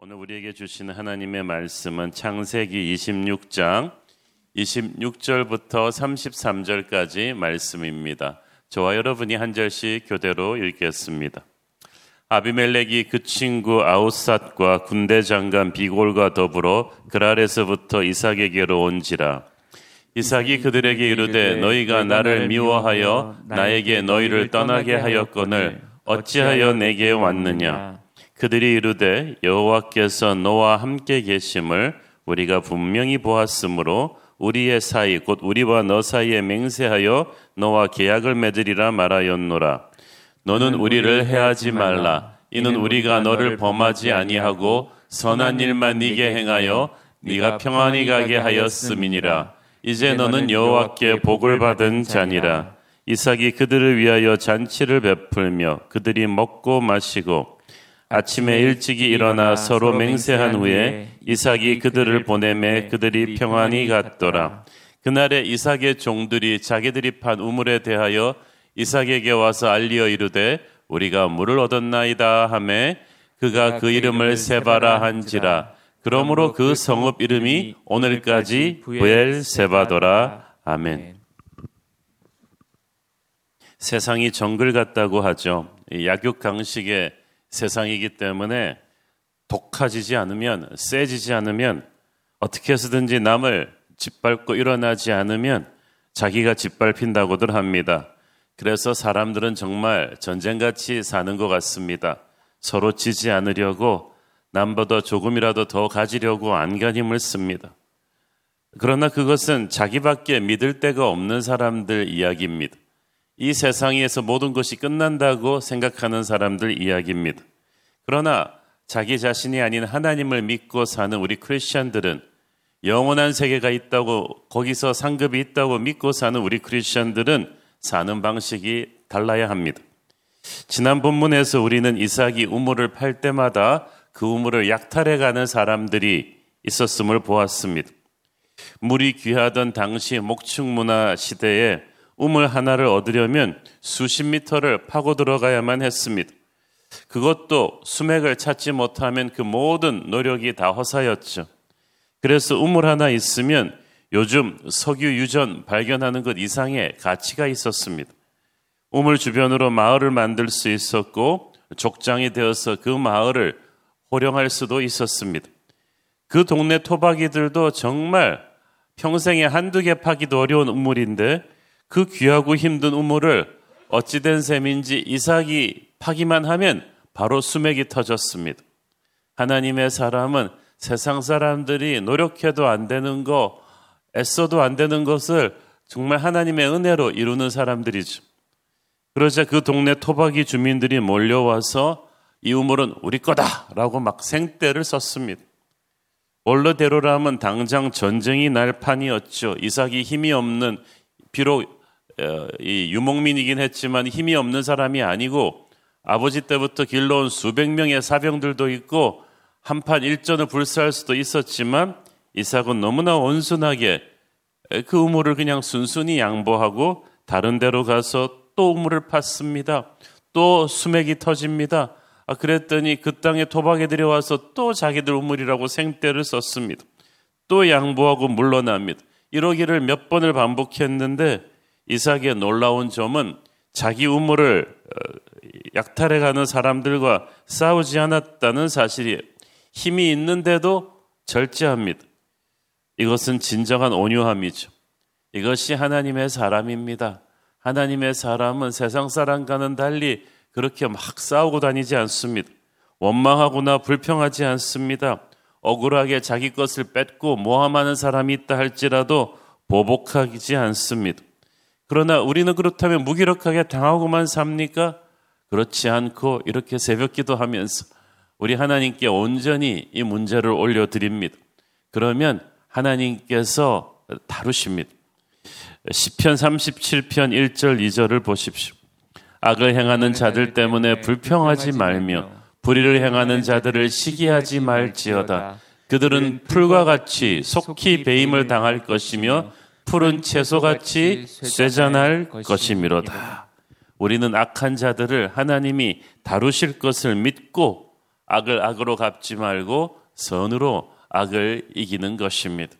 오늘 우리에게 주시는 하나님의 말씀은 창세기 26장 26절부터 33절까지 말씀입니다. 저와 여러분이 한 절씩 교대로 읽겠습니다. 아비멜렉이 그 친구 아우삿과 군대 장관 비골과 더불어 그랄에서부터 이삭에게로 온지라. 이삭이 그들에게 이르되 너희가 나를 미워하여 나에게 너희를 떠나게 하였거늘 어찌하여 내게 왔느냐 그들이 이르되 여호와께서 너와 함께 계심을 우리가 분명히 보았으므로 우리의 사이 곧 우리와 너 사이에 맹세하여 너와 계약을 맺으리라 말하였노라. 너는 우리를 해하지 말라. 이는 우리가 너를 범하지 아니하고 선한 일만 네게 행하여 네가 평안히 가게 하였음이니라. 이제 너는 여호와께 복을 받은 자니라. 이삭이 그들을 위하여 잔치를 베풀며 그들이 먹고 마시고 아침에 일찍이 일어나 서로 맹세한 후에 이삭이 그들을 보내매 그들이 평안히 갔더라. 그날에 이삭의 종들이 자기들이 판 우물에 대하여 이삭에게 와서 알리어 이르되 우리가 물을 얻었나이다 하매 그가 그 이름을 세바라 한지라. 그러므로 그 성읍 이름이 오늘까지 부엘 세바더라. 아멘. 세상이 정글 같다고 하죠. 약육 강식의 세상이기 때문에 독하지지 않으면 세지지 않으면 어떻게 해서든지 남을 짓밟고 일어나지 않으면 자기가 짓밟힌다고들 합니다. 그래서 사람들은 정말 전쟁같이 사는 것 같습니다. 서로 지지 않으려고 남보다 조금이라도 더 가지려고 안간힘을 씁니다. 그러나 그것은 자기밖에 믿을 데가 없는 사람들 이야기입니다. 이 세상에서 모든 것이 끝난다고 생각하는 사람들 이야기입니다. 그러나 자기 자신이 아닌 하나님을 믿고 사는 우리 크리스천들은 영원한 세계가 있다고 거기서 상급이 있다고 믿고 사는 우리 크리스천들은 사는 방식이 달라야 합니다. 지난 본문에서 우리는 이삭이 우물을 팔 때마다 그 우물을 약탈해 가는 사람들이 있었음을 보았습니다. 물이 귀하던 당시 목축 문화 시대에 우물 하나를 얻으려면 수십 미터를 파고 들어가야만 했습니다. 그것도 수맥을 찾지 못하면 그 모든 노력이 다 허사였죠. 그래서 우물 하나 있으면 요즘 석유 유전 발견하는 것 이상의 가치가 있었습니다. 우물 주변으로 마을을 만들 수 있었고 족장이 되어서 그 마을을 호령할 수도 있었습니다. 그 동네 토박이들도 정말 평생에 한두 개 파기도 어려운 우물인데 그 귀하고 힘든 우물을 어찌된 셈인지 이삭이 파기만 하면 바로 수맥이 터졌습니다. 하나님의 사람은 세상 사람들이 노력해도 안 되는 거, 애써도 안 되는 것을 정말 하나님의 은혜로 이루는 사람들이죠. 그러자 그 동네 토박이 주민들이 몰려와서 이 우물은 우리 거다라고 막 생떼를 썼습니다. 원로대로라면 당장 전쟁이 날 판이었죠. 이삭이 힘이 없는 비록 어, 이 유목민이긴 했지만 힘이 없는 사람이 아니고 아버지 때부터 길러온 수백 명의 사병들도 있고 한판 일전을 불사할 수도 있었지만 이삭은 너무나 온순하게 그 우물을 그냥 순순히 양보하고 다른 데로 가서 또 우물을 팠습니다. 또 수맥이 터집니다. 아, 그랬더니 그 땅에 토박이 들여와서 또 자기들 우물이라고 생떼를 썼습니다. 또 양보하고 물러납니다. 이러기를 몇 번을 반복했는데 이삭의 놀라운 점은 자기 우물을 어, 약탈해 가는 사람들과 싸우지 않았다는 사실이 힘이 있는데도 절제합니다. 이것은 진정한 온유함이죠. 이것이 하나님의 사람입니다. 하나님의 사람은 세상 사람과는 달리 그렇게 막 싸우고 다니지 않습니다. 원망하거나 불평하지 않습니다. 억울하게 자기 것을 뺏고 모함하는 사람이 있다 할지라도 보복하지 않습니다. 그러나 우리는 그렇다면 무기력하게 당하고만 삽니까? 그렇지 않고 이렇게 새벽 기도하면서 우리 하나님께 온전히 이 문제를 올려드립니다. 그러면 하나님께서 다루십니다. 10편 37편 1절 2절을 보십시오. 악을 행하는 자들 때문에 불평하지 말며 불의를 행하는 자들을 시기하지 말지어다. 그들은 풀과 같이 속히 배임을 당할 것이며 푸른 채소같이 쇠잔할 것이미로다. 우리는 악한 자들을 하나님이 다루실 것을 믿고 악을 악으로 갚지 말고 선으로 악을 이기는 것입니다.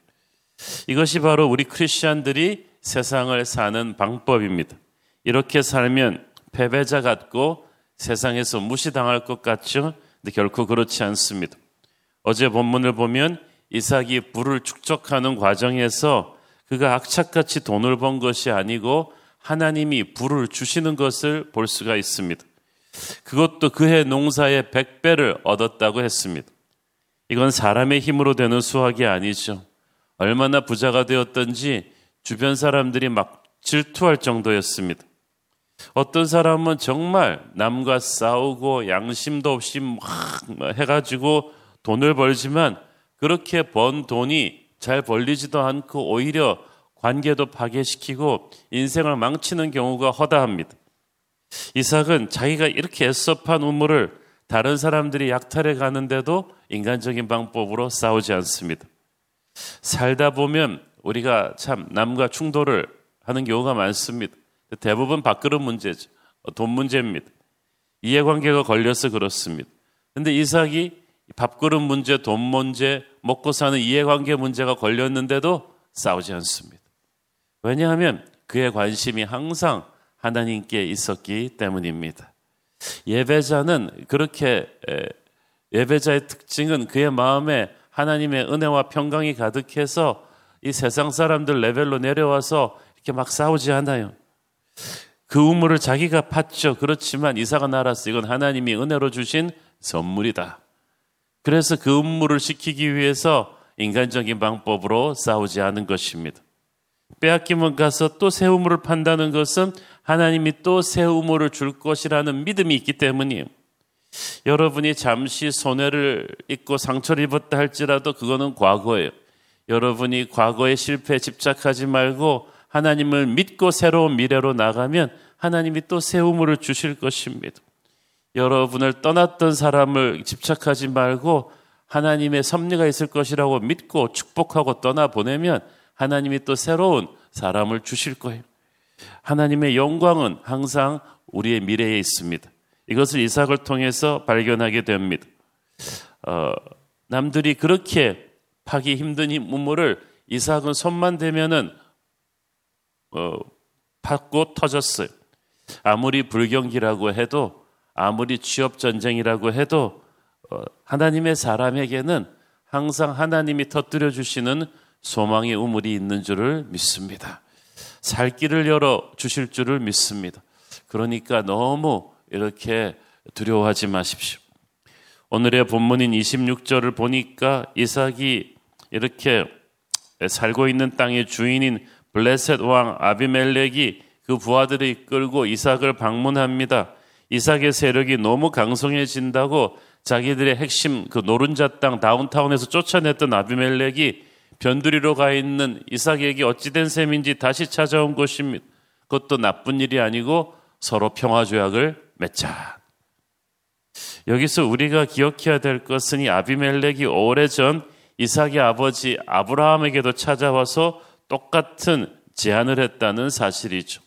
이것이 바로 우리 크리스천들이 세상을 사는 방법입니다. 이렇게 살면 패배자 같고 세상에서 무시당할 것 같죠? 근데 결코 그렇지 않습니다. 어제 본문을 보면 이삭이 부를 축적하는 과정에서 그가 악착같이 돈을 번 것이 아니고 하나님이 부를 주시는 것을 볼 수가 있습니다. 그것도 그해 농사의 백배를 얻었다고 했습니다. 이건 사람의 힘으로 되는 수확이 아니죠. 얼마나 부자가 되었던지 주변 사람들이 막 질투할 정도였습니다. 어떤 사람은 정말 남과 싸우고 양심도 없이 막 해가지고 돈을 벌지만 그렇게 번 돈이 잘 벌리지도 않고 오히려 관계도 파괴시키고 인생을 망치는 경우가 허다합니다. 이삭은 자기가 이렇게 애써 판 우물을 다른 사람들이 약탈해 가는데도 인간적인 방법으로 싸우지 않습니다. 살다 보면 우리가 참 남과 충돌을 하는 경우가 많습니다. 대부분 밥그릇 문제죠. 돈 문제입니다. 이해관계가 걸려서 그렇습니다. 근데 이삭이 밥그릇 문제, 돈 문제, 먹고 사는 이해관계 문제가 걸렸는데도 싸우지 않습니다. 왜냐하면 그의 관심이 항상 하나님께 있었기 때문입니다. 예배자는 그렇게 예배자의 특징은 그의 마음에 하나님의 은혜와 평강이 가득해서 이 세상 사람들 레벨로 내려와서 이렇게 막 싸우지 않아요. 그 우물을 자기가 팠죠. 그렇지만 이사가 날았어. 이건 하나님이 은혜로 주신 선물이다. 그래서 그 음물을 시키기 위해서 인간적인 방법으로 싸우지 않은 것입니다. 빼앗기면 가서 또 새 우물을 판다는 것은 하나님이 또 새 우물을 줄 것이라는 믿음이 있기 때문이에요. 여러분이 잠시 손해를 입고 상처를 입었다 할지라도 그거는 과거예요. 여러분이 과거의 실패에 집착하지 말고 하나님을 믿고 새로운 미래로 나가면 하나님이 또 새 우물을 주실 것입니다. 여러분을 떠났던 사람을 집착하지 말고 하나님의 섭리가 있을 것이라고 믿고 축복하고 떠나보내면 하나님이 또 새로운 사람을 주실 거예요. 하나님의 영광은 항상 우리의 미래에 있습니다. 이것을 이삭을 통해서 발견하게 됩니다. 어, 남들이 그렇게 파기 힘든 문물을 이삭은 손만 대면은 어, 팠고 터졌어요. 아무리 불경기라고 해도 아무리 취업 전쟁이라고 해도 어, 하나님의 사람에게는 항상 하나님이 터뜨려 주시는 소망의 우물이 있는 줄을 믿습니다. 살 길을 열어 주실 줄을 믿습니다. 그러니까 너무 이렇게 두려워하지 마십시오. 오늘의 본문인 26절을 보니까 이삭이 이렇게 살고 있는 땅의 주인인 블레셋 왕 아비멜렉이 그 부하들을 이끌고 이삭을 방문합니다. 이삭의 세력이 너무 강성해진다고 자기들의 핵심 그 노른자 땅 다운타운에서 쫓아냈던 아비멜렉이 변두리로 가 있는 이삭에게 어찌된 셈인지 다시 찾아온 것입니다. 그것도 나쁜 일이 아니고 서로 평화 조약을 맺자. 여기서 우리가 기억해야 될 것은 이 아비멜렉이 오래전 이삭의 아버지 아브라함에게도 찾아와서 똑같은 제안을 했다는 사실이죠.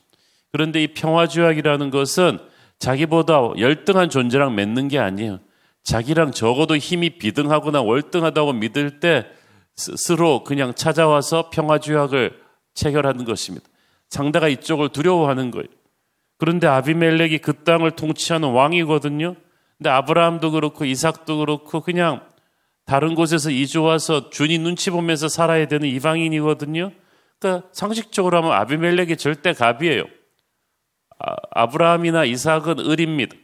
그런데 이 평화 조약이라는 것은 자기보다 열등한 존재랑 맺는 게 아니에요. 자기랑 적어도 힘이 비등하거나 월등하다고 믿을 때 스스로 그냥 찾아와서 평화조약을 체결하는 것입니다. 상대가 이쪽을 두려워하는 거예요. 그런데 아비멜렉이 그 땅을 통치하는 왕이거든요. 근데 아브라함도 그렇고 이삭도 그렇고 그냥 다른 곳에서 이주 와서 주니 눈치 보면서 살아야 되는 이방인이거든요. 그러니까 상식적으로 하면 아비멜렉이 절대 갑이에요. 아, 브라함이나 이삭은 을입니다.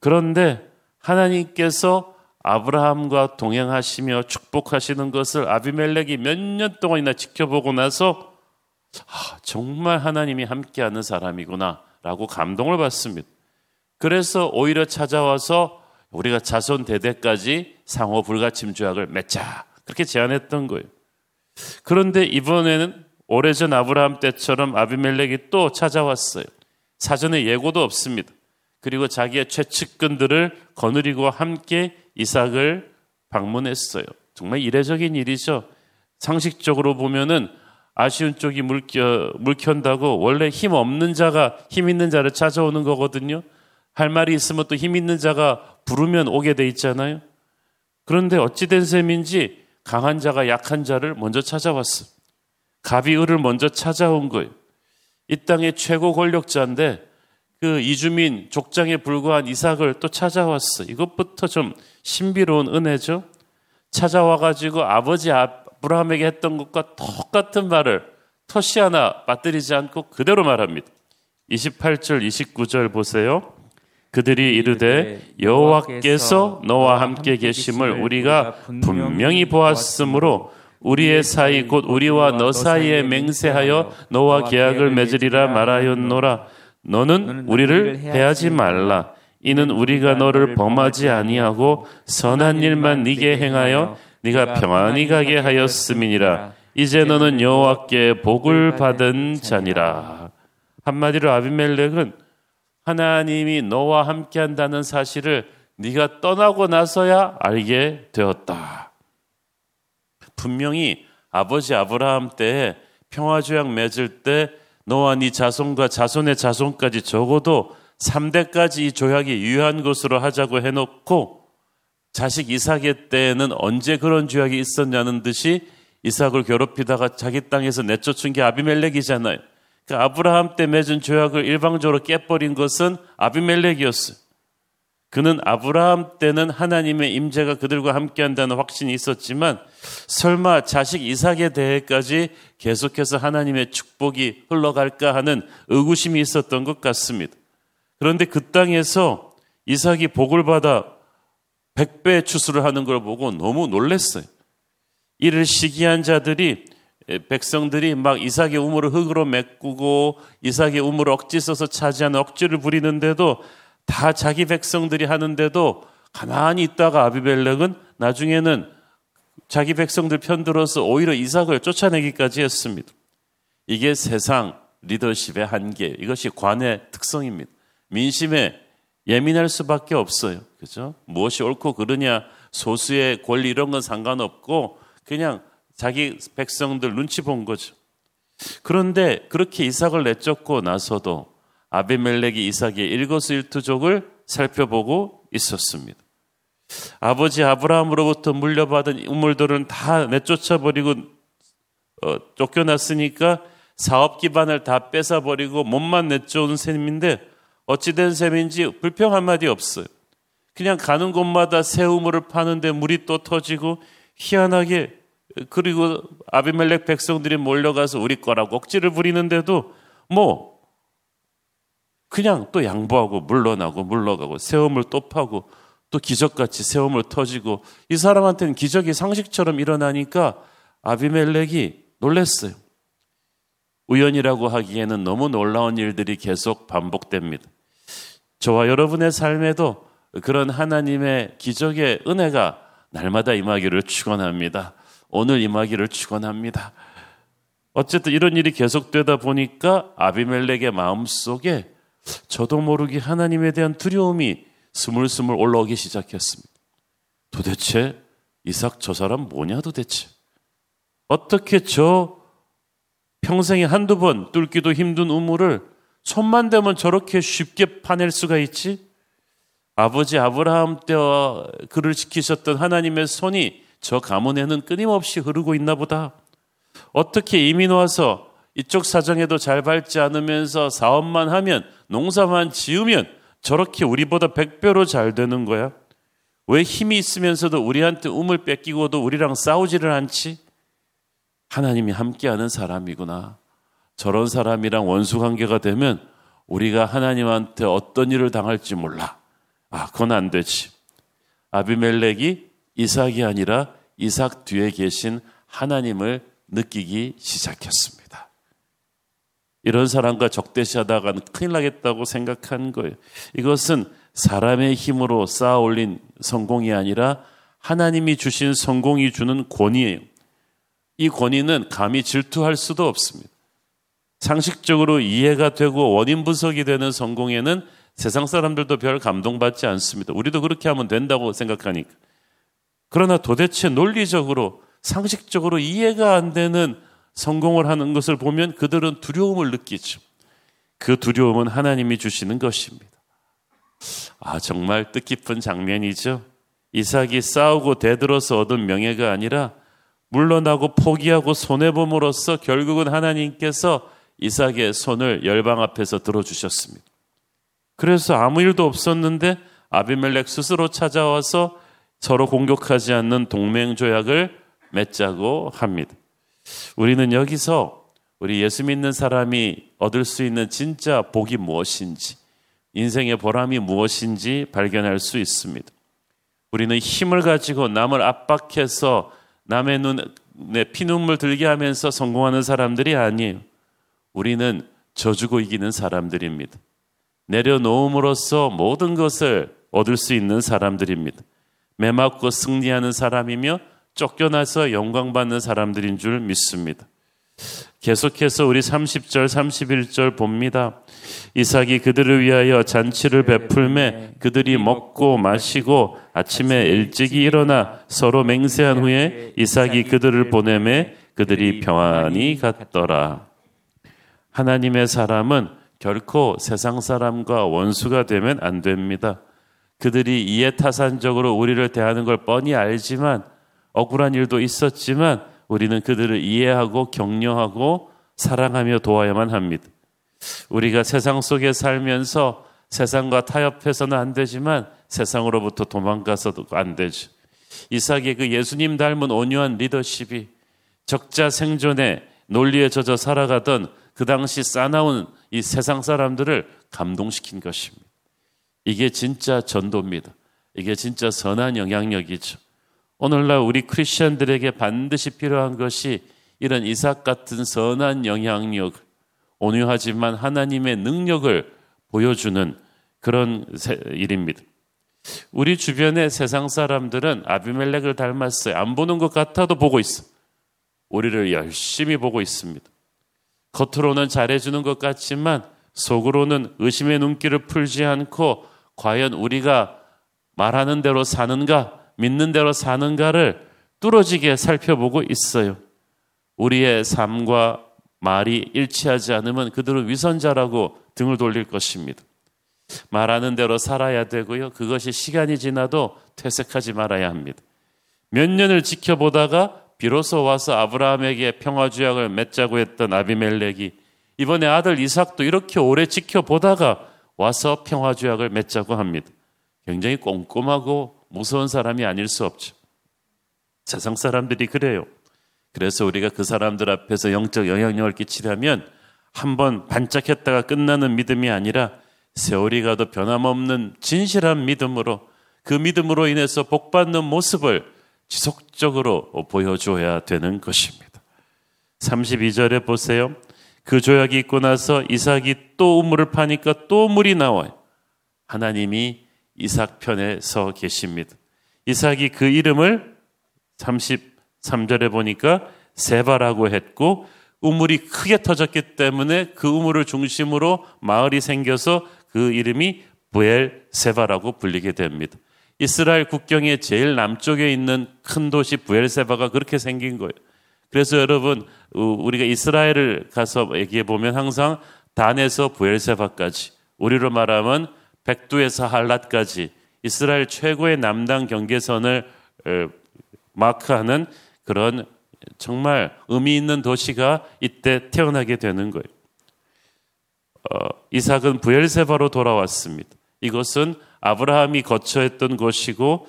그런데 하나님께서 아브라함과 동행하시며 축복하시는 것을 아비멜렉이 몇 년 동안이나 지켜보고 나서 아, 정말 하나님이 함께하는 사람이구나라고 감동을 받습니다. 그래서 오히려 찾아와서 우리가 자손 대대까지 상호 불가침 조약을 맺자 그렇게 제안했던 거예요. 그런데 이번에는 오래전 아브라함 때처럼 아비멜렉이 또 찾아왔어요. 사전에 예고도 없습니다. 그리고 자기의 최측근들을 거느리고 함께 이삭을 방문했어요. 정말 이례적인 일이죠. 상식적으로 보면은 아쉬운 쪽이 물켜, 물켠다고 원래 힘 없는 자가 힘 있는 자를 찾아오는 거거든요. 할 말이 있으면 또 힘 있는 자가 부르면 오게 돼 있잖아요. 그런데 어찌된 셈인지 강한 자가 약한 자를 먼저 찾아왔어. 갑이 을을 먼저 찾아온 거예요. 이 땅의 최고 권력자인데 그 이주민 족장에 불과한 이삭을 또 찾아왔어. 이것부터 좀 신비로운 은혜죠. 찾아와 가지고 아버지 아브라함에게 했던 것과 똑같은 말을 터시 하나 빠뜨리지 않고 그대로 말합니다. 28절 29절 보세요. 그들이 이르되 여호와께서 너와 함께 계심을 우리가 분명히 보았으므로 우리의 사이 곧 우리와 너 사이에 맹세하여 너와 계약을 맺으리라 말하였노라. 너는 우리를 해하지 말라. 이는 우리가 너를 범하지 아니하고 선한 일만 네게 행하여 네가 평안히 가게 하였음이니라. 이제 너는 여호와께 복을 받은 자니라. 한마디로 아비멜렉은 하나님이 너와 함께 한다는 사실을 네가 떠나고 나서야 알게 되었다. 분명히 아버지 아브라함 때에 평화조약 맺을 때 너와 네 자손과 자손의 자손까지 적어도 3대까지 이 조약이 유효한 것으로 하자고 해놓고 자식 이삭의 때에는 언제 그런 조약이 있었냐는 듯이 이삭을 괴롭히다가 자기 땅에서 내쫓은 게 아비멜렉이잖아요. 그 아브라함 때 맺은 조약을 일방적으로 깨버린 것은 아비멜렉이었어요. 그는 아브라함 때는 하나님의 임재가 그들과 함께한다는 확신이 있었지만 설마 자식 이삭에 대해까지 계속해서 하나님의 축복이 흘러갈까 하는 의구심이 있었던 것 같습니다. 그런데 그 땅에서 이삭이 복을 받아 백배 추수를 하는 걸 보고 너무 놀랐어요. 이를 시기한 자들이 백성들이 막 이삭의 우물을 흙으로 메꾸고 이삭의 우물을 억지 써서 차지하는 억지를 부리는데도 다 자기 백성들이 하는데도 가만히 있다가 아비벨렉은 나중에는 자기 백성들 편들어서 오히려 이삭을 쫓아내기까지 했습니다. 이게 세상 리더십의 한계, 이것이 관의 특성입니다. 민심에 예민할 수밖에 없어요. 그죠? 무엇이 옳고 그르냐, 소수의 권리 이런 건 상관없고 그냥 자기 백성들 눈치 본 거죠. 그런데 그렇게 이삭을 내쫓고 나서도 아비멜렉이 이삭의 일거수일투족을 살펴보고 있었습니다. 아버지 아브라함으로부터 물려받은 우물들은 다 내쫓아버리고 어, 쫓겨났으니까 사업 기반을 다 뺏어버리고 몸만 내쫓은 셈인데 어찌된 셈인지 불평 한마디 없어요. 그냥 가는 곳마다 새 우물을 파는데 물이 또 터지고 희한하게 그리고 아비멜렉 백성들이 몰려가서 우리 거라고 억지를 부리는데도 뭐 그냥 또 양보하고 물러나고 물러가고 세움을 또 파고 또 기적같이 세움을 터지고 이 사람한테는 기적이 상식처럼 일어나니까 아비멜렉이 놀랬어요. 우연이라고 하기에는 너무 놀라운 일들이 계속 반복됩니다. 저와 여러분의 삶에도 그런 하나님의 기적의 은혜가 날마다 임하기를 축원합니다. 오늘 임하기를 축원합니다. 어쨌든 이런 일이 계속되다 보니까 아비멜렉의 마음속에 저도 모르게 하나님에 대한 두려움이 스물스물 올라오기 시작했습니다. 도대체 이삭 저 사람 뭐냐 도대체? 어떻게 저 평생에 한두 번 뚫기도 힘든 우물을 손만 대면 저렇게 쉽게 파낼 수가 있지? 아버지 아브라함 때와 그를 지키셨던 하나님의 손이 저 가문에는 끊임없이 흐르고 있나 보다. 어떻게 이민 와서 이쪽 사정에도 잘 밟지 않으면서 사업만 하면 농사만 지으면 저렇게 우리보다 백배로 잘 되는 거야? 왜 힘이 있으면서도 우리한테 um을 뺏기고도 우리랑 싸우지를 않지? 하나님이 함께하는 사람이구나. 저런 사람이랑 원수 관계가 되면 우리가 하나님한테 어떤 일을 당할지 몰라. 아, 그건 안 되지. 아비멜렉이 이삭이 아니라 이삭 뒤에 계신 하나님을 느끼기 시작했습니다. 이런 사람과 적대시하다가는 큰일 나겠다고 생각한 거예요. 이것은 사람의 힘으로 쌓아 올린 성공이 아니라 하나님이 주신 성공이 주는 권위예요. 이 권위는 감히 질투할 수도 없습니다. 상식적으로 이해가 되고 원인 분석이 되는 성공에는 세상 사람들도 별 감동받지 않습니다. 우리도 그렇게 하면 된다고 생각하니까. 그러나 도대체 논리적으로 상식적으로 이해가 안 되는 성공을 하는 것을 보면 그들은 두려움을 느끼죠. 그 두려움은 하나님이 주시는 것입니다. 아, 정말 뜻깊은 장면이죠. 이삭이 싸우고 대들어서 얻은 명예가 아니라 물러나고 포기하고 손해봄으로써 결국은 하나님께서 이삭의 손을 열방 앞에서 들어주셨습니다. 그래서 아무 일도 없었는데 아비멜렉 스스로 찾아와서 서로 공격하지 않는 동맹 조약을 맺자고 합니다. 우리는 여기서 우리 예수 믿는 사람이 얻을 수 있는 진짜 복이 무엇인지, 인생의 보람이 무엇인지 발견할 수 있습니다. 우리는 힘을 가지고 남을 압박해서 남의 눈에 피눈물 들게 하면서 성공하는 사람들이 아니에요. 우리는 져주고 이기는 사람들입니다. 내려놓음으로써 모든 것을 얻을 수 있는 사람들입니다. 매 맞고 승리하는 사람이며 쫓겨나서 영광받는 사람들인 줄 믿습니다. 계속해서 우리 30절, 31절 봅니다. 이삭이 그들을 위하여 잔치를 베풀매 그들이 먹고 마시고 아침에 일찍이 일어나 서로 맹세한 후에 이삭이 그들을 보내매 그들이 평안히 갔더라. 하나님의 사람은 결코 세상 사람과 원수가 되면 안 됩니다. 그들이 이해타산적으로 우리를 대하는 걸 뻔히 알지만 억울한 일도 있었지만 우리는 그들을 이해하고 격려하고 사랑하며 도와야만 합니다. 우리가 세상 속에 살면서 세상과 타협해서는 안 되지만 세상으로부터 도망가서도 안 되죠. 이삭의 그 예수님 닮은 온유한 리더십이 적자 생존의 논리에 젖어 살아가던 그 당시 싸나운 이 세상 사람들을 감동시킨 것입니다. 이게 진짜 전도입니다. 이게 진짜 선한 영향력이죠. 오늘날 우리 크리스천들에게 반드시 필요한 것이 이런 이삭 같은 선한 영향력, 온유하지만 하나님의 능력을 보여주는 그런 일입니다. 우리 주변의 세상 사람들은 아비멜렉을 닮았어요. 안 보는 것 같아도 보고 있어. 우리를 열심히 보고 있습니다. 겉으로는 잘해주는 것 같지만 속으로는 의심의 눈길을 풀지 않고 과연 우리가 말하는 대로 사는가, 믿는 대로 사는가를 뚫어지게 살펴보고 있어요. 우리의 삶과 말이 일치하지 않으면 그들은 위선자라고 등을 돌릴 것입니다. 말하는 대로 살아야 되고요. 그것이 시간이 지나도 퇴색하지 말아야 합니다. 몇 년을 지켜보다가 비로소 와서 아브라함에게 평화주약을 맺자고 했던 아비멜렉이 이번에 아들 이삭도 이렇게 오래 지켜보다가 와서 평화주약을 맺자고 합니다. 굉장히 꼼꼼하고 무서운 사람이 아닐 수 없죠. 세상 사람들이 그래요. 그래서 우리가 그 사람들 앞에서 영적 영향력을 끼치려면 한 번 반짝했다가 끝나는 믿음이 아니라 세월이 가도 변함없는 진실한 믿음으로 그 믿음으로 인해서 복받는 모습을 지속적으로 보여줘야 되는 것입니다. 32절에 보세요. 그 조약이 있고 나서 이삭이 또 우물을 파니까 또 물이 나와요. 하나님이 이삭 편에 서 계십니다. 이삭이 그 이름을 33절에 보니까 세바라고 했고 우물이 크게 터졌기 때문에 그 우물을 중심으로 마을이 생겨서 그 이름이 부엘 세바라고 불리게 됩니다. 이스라엘 국경의 제일 남쪽에 있는 큰 도시 부엘세바가 그렇게 생긴 거예요. 그래서 여러분 우리가 이스라엘을 가서 얘기해 보면 항상 단에서 부엘세바까지 우리로 말하면 백두에서 할랏까지 이스라엘 최고의 남당 경계선을 마크하는 그런 정말 의미 있는 도시가 이때 태어나게 되는 거예요. 어, 이삭은 부엘세바로 돌아왔습니다. 이것은 아브라함이 거처했던 곳이고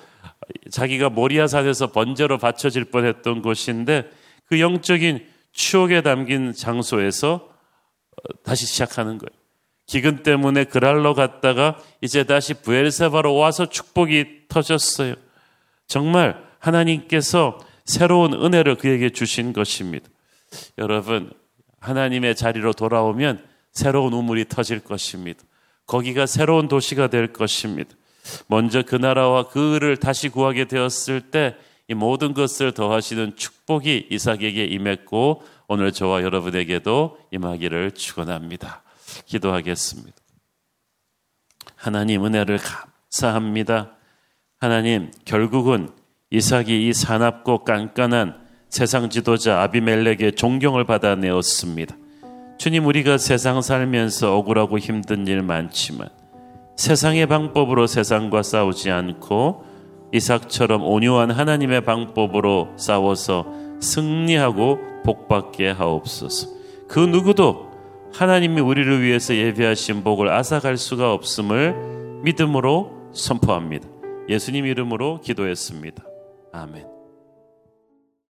자기가 모리아산에서 번제로 바쳐질 뻔했던 곳인데 그 영적인 추억에 담긴 장소에서 어, 다시 시작하는 거예요. 기근 때문에 그랄로 갔다가 이제 다시 부엘세바로 와서 축복이 터졌어요. 정말 하나님께서 새로운 은혜를 그에게 주신 것입니다. 여러분, 하나님의 자리로 돌아오면 새로운 우물이 터질 것입니다. 거기가 새로운 도시가 될 것입니다. 먼저 그 나라와 그를 다시 구하게 되었을 때 이 모든 것을 더하시는 축복이 이삭에게 임했고 오늘 저와 여러분에게도 임하기를 축원합니다. 기도하겠습니다. 하나님 은혜를 감사합니다. 하나님 결국은 이삭이 이 사납고 깐깐한 세상 지도자 아비멜렉의 존경을 받아내었습니다. 주님 우리가 세상 살면서 억울하고 힘든 일 많지만 세상의 방법으로 세상과 싸우지 않고 이삭처럼 온유한 하나님의 방법으로 싸워서 승리하고 복받게 하옵소서. 그 누구도 하나님이 우리를 위해서 예비하신 복을 앗아갈 수가 없음을 믿음으로 선포합니다. 예수님 이름으로 기도했습니다. 아멘.